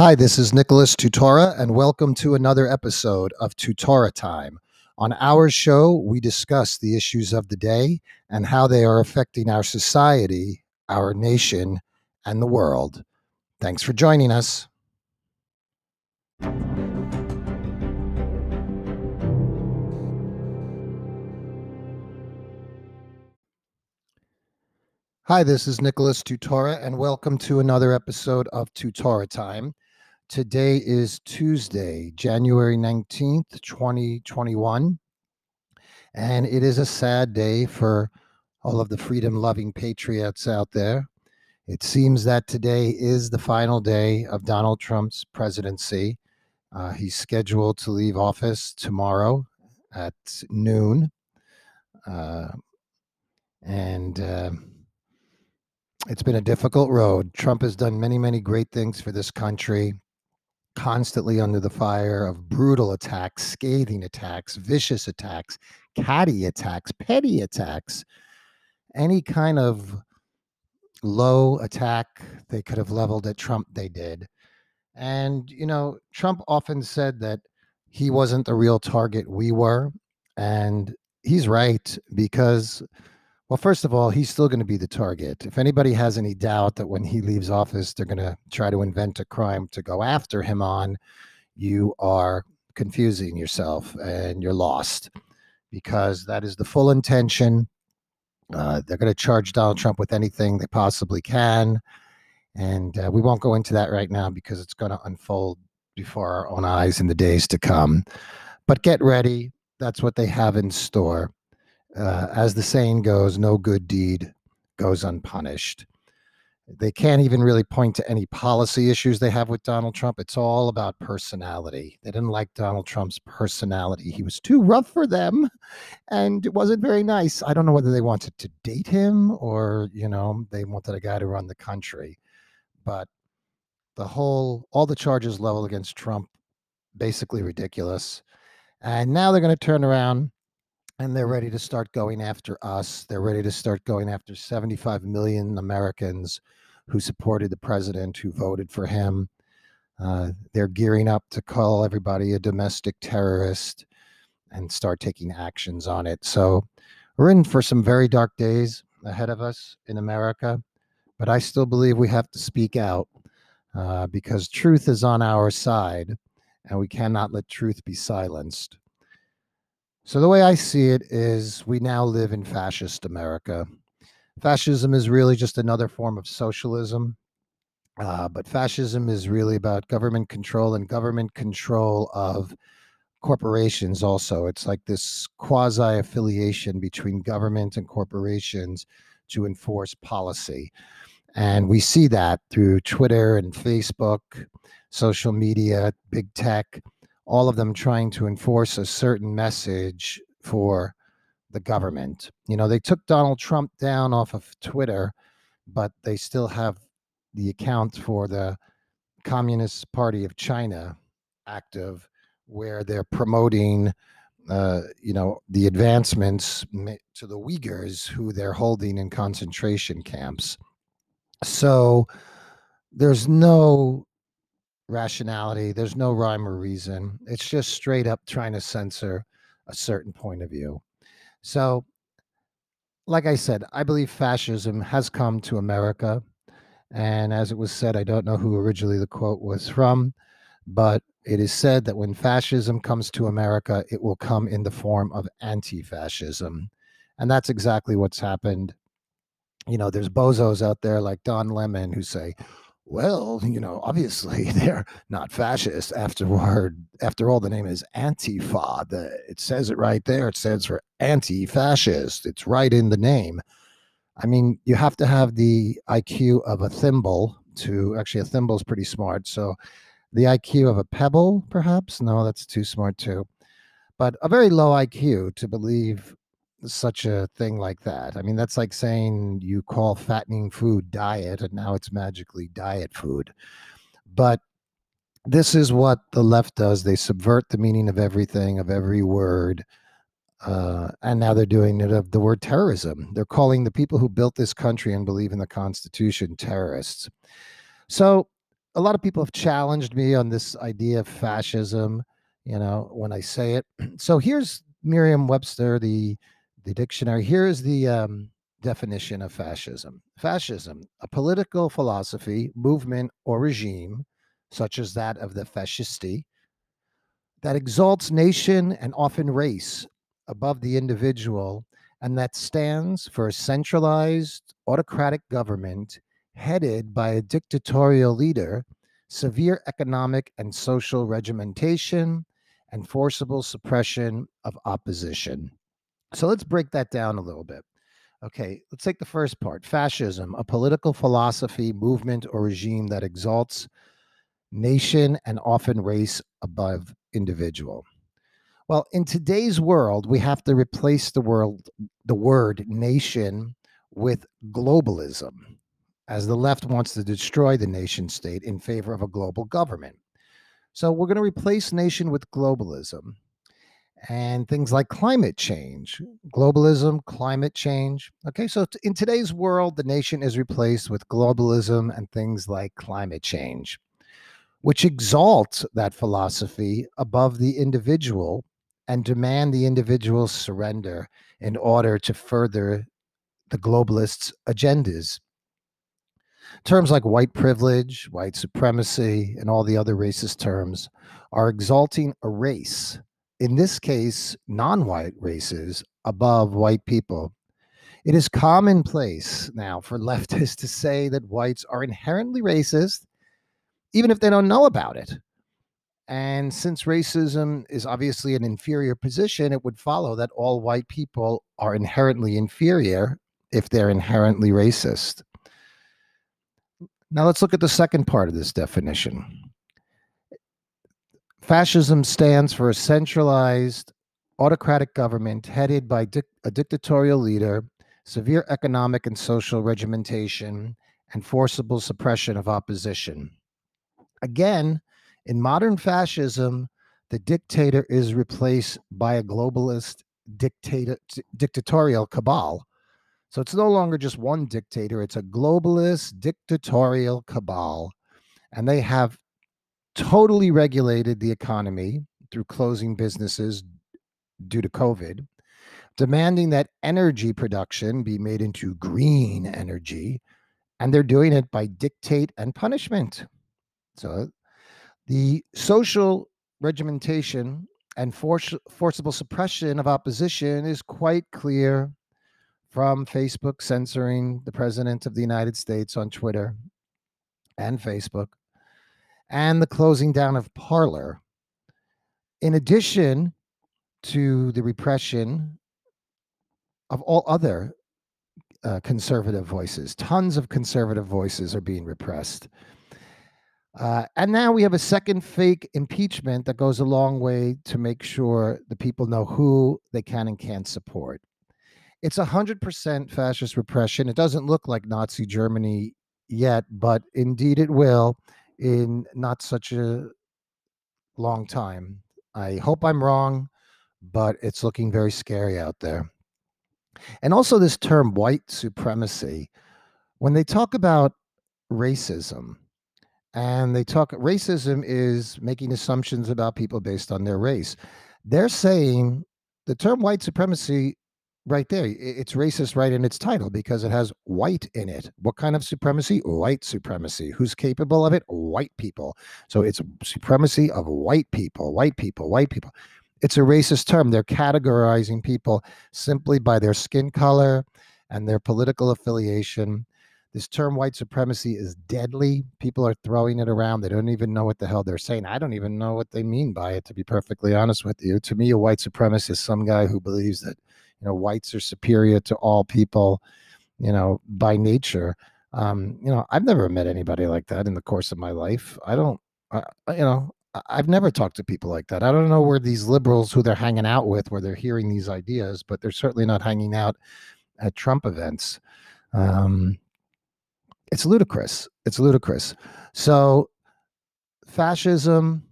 Hi, this is Nicholas Tutora, and welcome to another episode of Tutora Time. On our show, we discuss the issues of the day and how they are affecting our society, our nation, and the world. Thanks for joining us. Hi, this is Nicholas Tutora, and welcome to another episode of Tutora Time. Today is Tuesday, January 19th, 2021, and it is a sad day for all of the freedom loving patriots out there. It seems that today is the final day of Donald Trump's presidency. Uh, he's scheduled to leave office tomorrow at noon. Uh, and uh, it's been a difficult road. Trump has done many, many great things for this country, constantly under the fire of brutal attacks, scathing attacks, vicious attacks, catty attacks, petty attacks, any kind of low attack they could have leveled at Trump, they did. And, you know, Trump often said that he wasn't the real target, we were. And he's right because well, first of all, he's still going to be the target. If anybody has any doubt that when he leaves office, they're going to try to invent a crime to go after him on, you are confusing yourself and you're lost because that is the full intention. Uh, they're going to charge Donald Trump with anything they possibly can. And uh, we won't go into that right now because it's going to unfold before our own eyes in the days to come. But get ready. That's what they have in store uh, as the saying goes, no good deed goes unpunished. They can't even really point to any policy issues they have with Donald Trump. It's all about personality. They didn't like Donald Trump's personality. He was too rough for them and it wasn't very nice. I don't know whether they wanted to date him or, you know, they wanted a guy to run the country. But the whole, all the charges leveled against Trump, basically ridiculous. And now they're going to turn around and they're ready to start going after us. They're ready to start going after 75 million Americans who supported the president, who voted for him. Uh, they're gearing up to call everybody a domestic terrorist and start taking actions on it. So we're in for some very dark days ahead of us in America, but I still believe we have to speak out uh, because truth is on our side and we cannot let truth be silenced. So, the way I see it is we now live in fascist America. Fascism is really just another form of socialism. Uh, but fascism is really about government control and government control of corporations, also. It's like this quasi affiliation between government and corporations to enforce policy. And we see that through Twitter and Facebook, social media, big tech all of them trying to enforce a certain message for the government. You know, they took Donald Trump down off of Twitter, but they still have the account for the Communist Party of China active, where they're promoting, uh, you know, the advancements to the Uyghurs who they're holding in concentration camps. So there's no rationality. There's no rhyme or reason. It's just straight up trying to censor a certain point of view. So, like I said, I believe fascism has come to America. And as it was said, I don't know who originally the quote was from, but it is said that when fascism comes to America, it will come in the form of anti fascism. And that's exactly what's happened. You know, there's bozos out there like Don Lemon who say, well, you know, obviously they're not fascist. Afterward, after all, the name is Antifa. The, it says it right there. It stands for anti-fascist. It's right in the name. I mean, you have to have the IQ of a thimble to actually a thimble is pretty smart. So the IQ of a pebble, perhaps? No, that's too smart too. But a very low IQ to believe such a thing like that. I mean, that's like saying you call fattening food diet and now it's magically diet food. But this is what the left does. They subvert the meaning of everything, of every word. Uh, and now they're doing it of the word terrorism. They're calling the people who built this country and believe in the Constitution terrorists. So a lot of people have challenged me on this idea of fascism, you know, when I say it. So here's Merriam-Webster, the the dictionary. Here is the um, definition of fascism. Fascism, a political philosophy, movement, or regime, such as that of the fascisti, that exalts nation and often race above the individual, and that stands for a centralized autocratic government headed by a dictatorial leader, severe economic and social regimentation, and forcible suppression of opposition. So let's break that down a little bit. Okay, let's take the first part fascism, a political philosophy, movement, or regime that exalts nation and often race above individual. Well, in today's world, we have to replace the world the word nation with globalism as the left wants to destroy the nation state in favor of a global government. So we're going to replace nation with globalism and things like climate change, globalism, climate change. Okay, so in today's world, the nation is replaced with globalism and things like climate change, which exalt that philosophy above the individual and demand the individual's surrender in order to further the globalists' agendas. Terms like white privilege, white supremacy, and all the other racist terms are exalting a race, in this case, non white races, above white people. It is commonplace now for leftists to say that whites are inherently racist, even if they don't know about it. And since racism is obviously an inferior position, it would follow that all white people are inherently inferior if they're inherently racist. Now let's look at the second part of this definition. Fascism stands for a centralized autocratic government headed by dic- a dictatorial leader, severe economic and social regimentation, and forcible suppression of opposition. Again, in modern fascism, the dictator is replaced by a globalist dictator, dictatorial cabal so it's no longer just one dictator, it's a globalist dictatorial cabal. And they have totally regulated the economy through closing businesses due to COVID, demanding that energy production be made into green energy. And they're doing it by dictate and punishment. So the social regimentation and forcible suppression of opposition is quite clear from Facebook censoring the president of the United States on Twitter and Facebook, and the closing down of Parler. In addition to the repression of all other uh, conservative voices, tons of conservative voices are being repressed. Uh, and now we have a second fake impeachment that goes a long way to make sure the people know who they can and can't support. It's a hundred percent fascist repression. It doesn't look like Nazi Germany yet, but indeed it will in not such a long time. I hope I'm wrong, but it's looking very scary out there. And also, this term white supremacy, when they talk about racism, and they talk, racism is making assumptions about people based on their race. They're saying the term white supremacy right there. It's racist right in its title because it has white in it. What kind of supremacy? White supremacy. Who's capable of it? White people. So it's supremacy of white people, white people, white people. It's a racist term. They're categorizing people simply by their skin color and their political affiliation. This term white supremacy is deadly. People are throwing it around. They don't even know what the hell they're saying. I don't even know what they mean by it, to be perfectly honest with you. To me, a white supremacist is some guy who believes that you know whites are superior to all people you know by nature. Um you know i've never met anybody like that in the course of my life. I don't you know i've never talked to people like that. I don't know where these liberals who they're hanging out with where they're hearing these ideas but they're certainly not hanging out at trump events. Um it's ludicrous. It's ludicrous. So fascism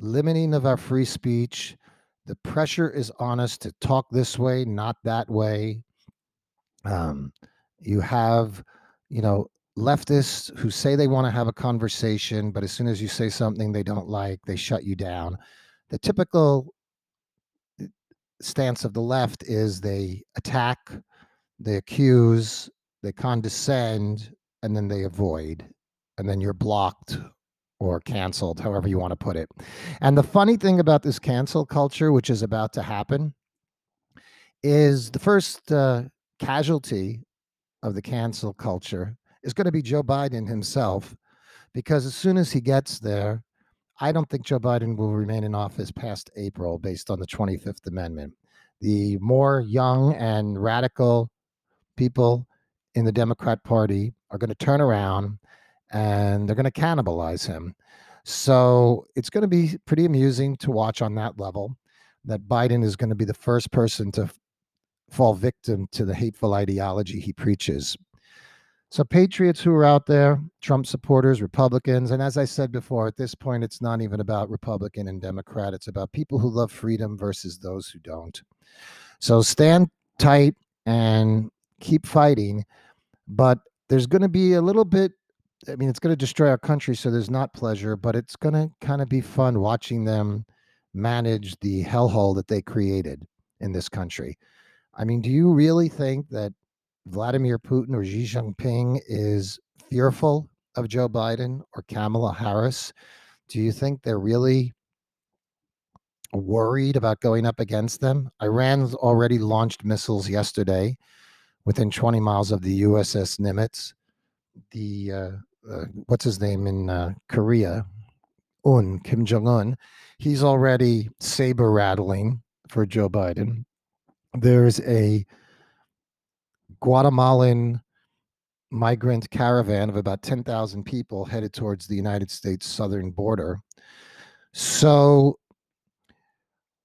limiting of our free speech the pressure is on us to talk this way, not that way. Um, you have, you know, leftists who say they want to have a conversation, but as soon as you say something they don't like, they shut you down. The typical uh, stance of the left is they attack, they accuse, they condescend, and then they avoid, and then you're blocked or canceled, however you want to put it. And the funny thing about this cancel culture, which is about to happen, is the first uh, casualty of the cancel culture is going to be Joe Biden himself, because as soon as he gets there, I don't think Joe Biden will remain in office past April based on the 25th Amendment. The more young and radical people in the Democrat Party are going to turn around and they're going to cannibalize him. So it's going to be pretty amusing to watch on that level that Biden is going to be the first person to fall victim to the hateful ideology he preaches. So, patriots who are out there, Trump supporters, Republicans, and as I said before, at this point, it's not even about Republican and Democrat. It's about people who love freedom versus those who don't. So, stand tight and keep fighting. But there's going to be a little bit, I mean, it's going to destroy our country. So, there's not pleasure, but it's going to kind of be fun watching them manage the hellhole that they created in this country. I mean, do you really think that Vladimir Putin or Xi Jinping is fearful of Joe Biden or Kamala Harris? Do you think they're really worried about going up against them? Iran's already launched missiles yesterday within 20 miles of the USS Nimitz. The uh, uh, what's his name in uh, Korea, Un Kim Jong Un, he's already saber rattling for Joe Biden. There's a Guatemalan migrant caravan of about 10,000 people headed towards the United States southern border. So,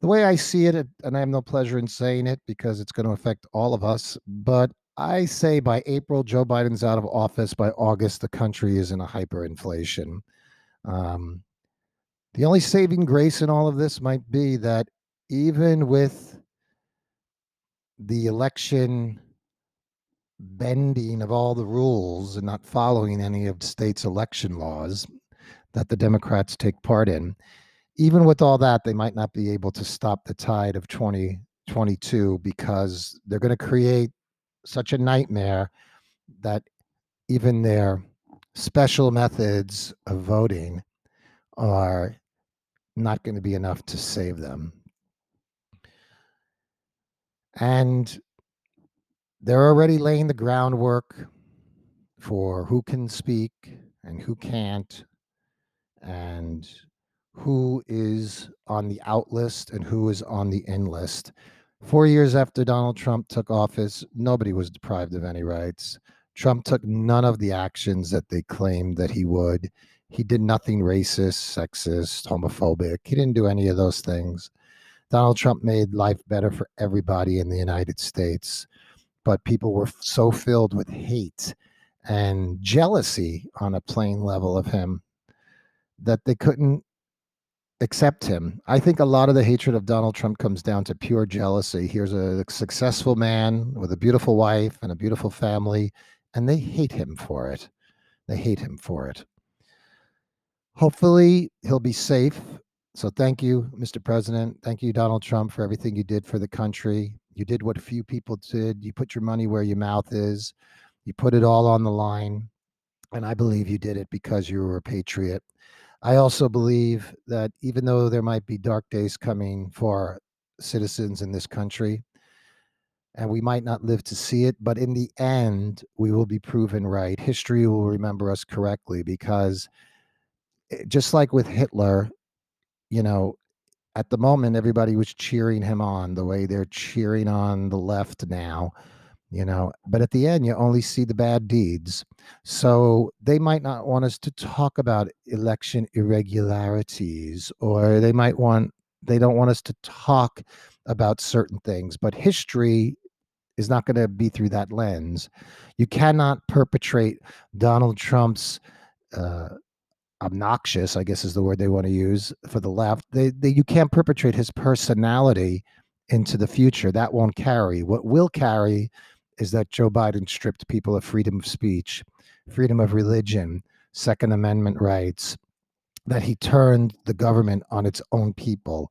the way I see it, and I have no pleasure in saying it because it's going to affect all of us, but I say by April, Joe Biden's out of office. By August, the country is in a hyperinflation. Um, the only saving grace in all of this might be that even with the election bending of all the rules and not following any of the state's election laws that the Democrats take part in. Even with all that, they might not be able to stop the tide of 2022 because they're going to create such a nightmare that even their special methods of voting are not going to be enough to save them. And they're already laying the groundwork for who can speak and who can't, and who is on the out list and who is on the in list. Four years after Donald Trump took office, nobody was deprived of any rights. Trump took none of the actions that they claimed that he would. He did nothing racist, sexist, homophobic. He didn't do any of those things. Donald Trump made life better for everybody in the United States but people were so filled with hate and jealousy on a plain level of him that they couldn't accept him. I think a lot of the hatred of Donald Trump comes down to pure jealousy. Here's a successful man with a beautiful wife and a beautiful family, and they hate him for it. They hate him for it. Hopefully, he'll be safe. So, thank you, Mr. President. Thank you, Donald Trump, for everything you did for the country. You did what few people did. You put your money where your mouth is. You put it all on the line. And I believe you did it because you were a patriot. I also believe that even though there might be dark days coming for citizens in this country, and we might not live to see it, but in the end, we will be proven right. History will remember us correctly because eh, just like with Hitler, you know, at the moment everybody was cheering him on the way they're cheering on the left now you know but at the end you only see the bad deeds so they might not want us to talk about election irregularities or they might want they don't want us to talk about certain things but history is not going to be through that lens you cannot perpetrate donald trump's uh, obnoxious, I guess is the word they want to use for the left. They, they you can't perpetrate his personality into the future. That won't carry. What will carry is that Joe Biden stripped people of freedom of speech freedom of religion, Second Amendment rights, that he turned the government on its own people.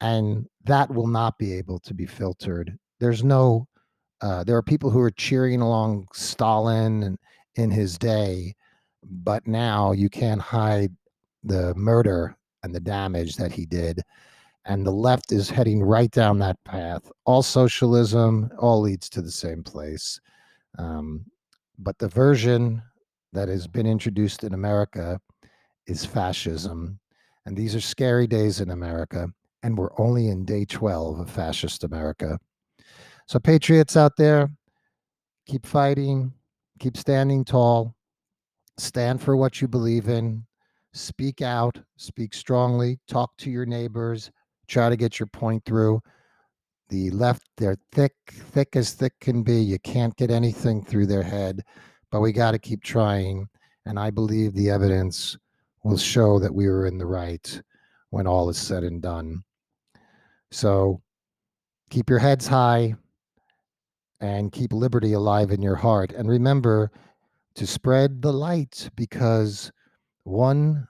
And that will not be able to be filtered. There's no, uh, there are people who are cheering along Stalin in his day, but now you can't hide the murder and the damage that he did. And the left is heading right down that path. All socialism all leads to the same place. Um, but the version that has been introduced in America is fascism. And these are scary days in America. And we're only in day 12 of fascist America. So, patriots out there, keep fighting, keep standing tall, stand for what you believe in, speak out, speak strongly, talk to your neighbors, try to get your point through. The left, they're thick, thick as thick can be. You can't get anything through their head, but we got to keep trying. And I believe the evidence will show that we were in the right when all is said and done. So keep your heads high and keep liberty alive in your heart. And remember to spread the light because one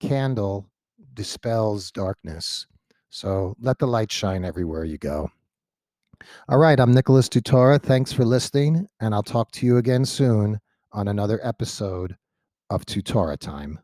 candle dispels darkness. So let the light shine everywhere you go. All right, I'm Nicholas Tutora. Thanks for listening, and I'll talk to you again soon on another episode of Tutora Time.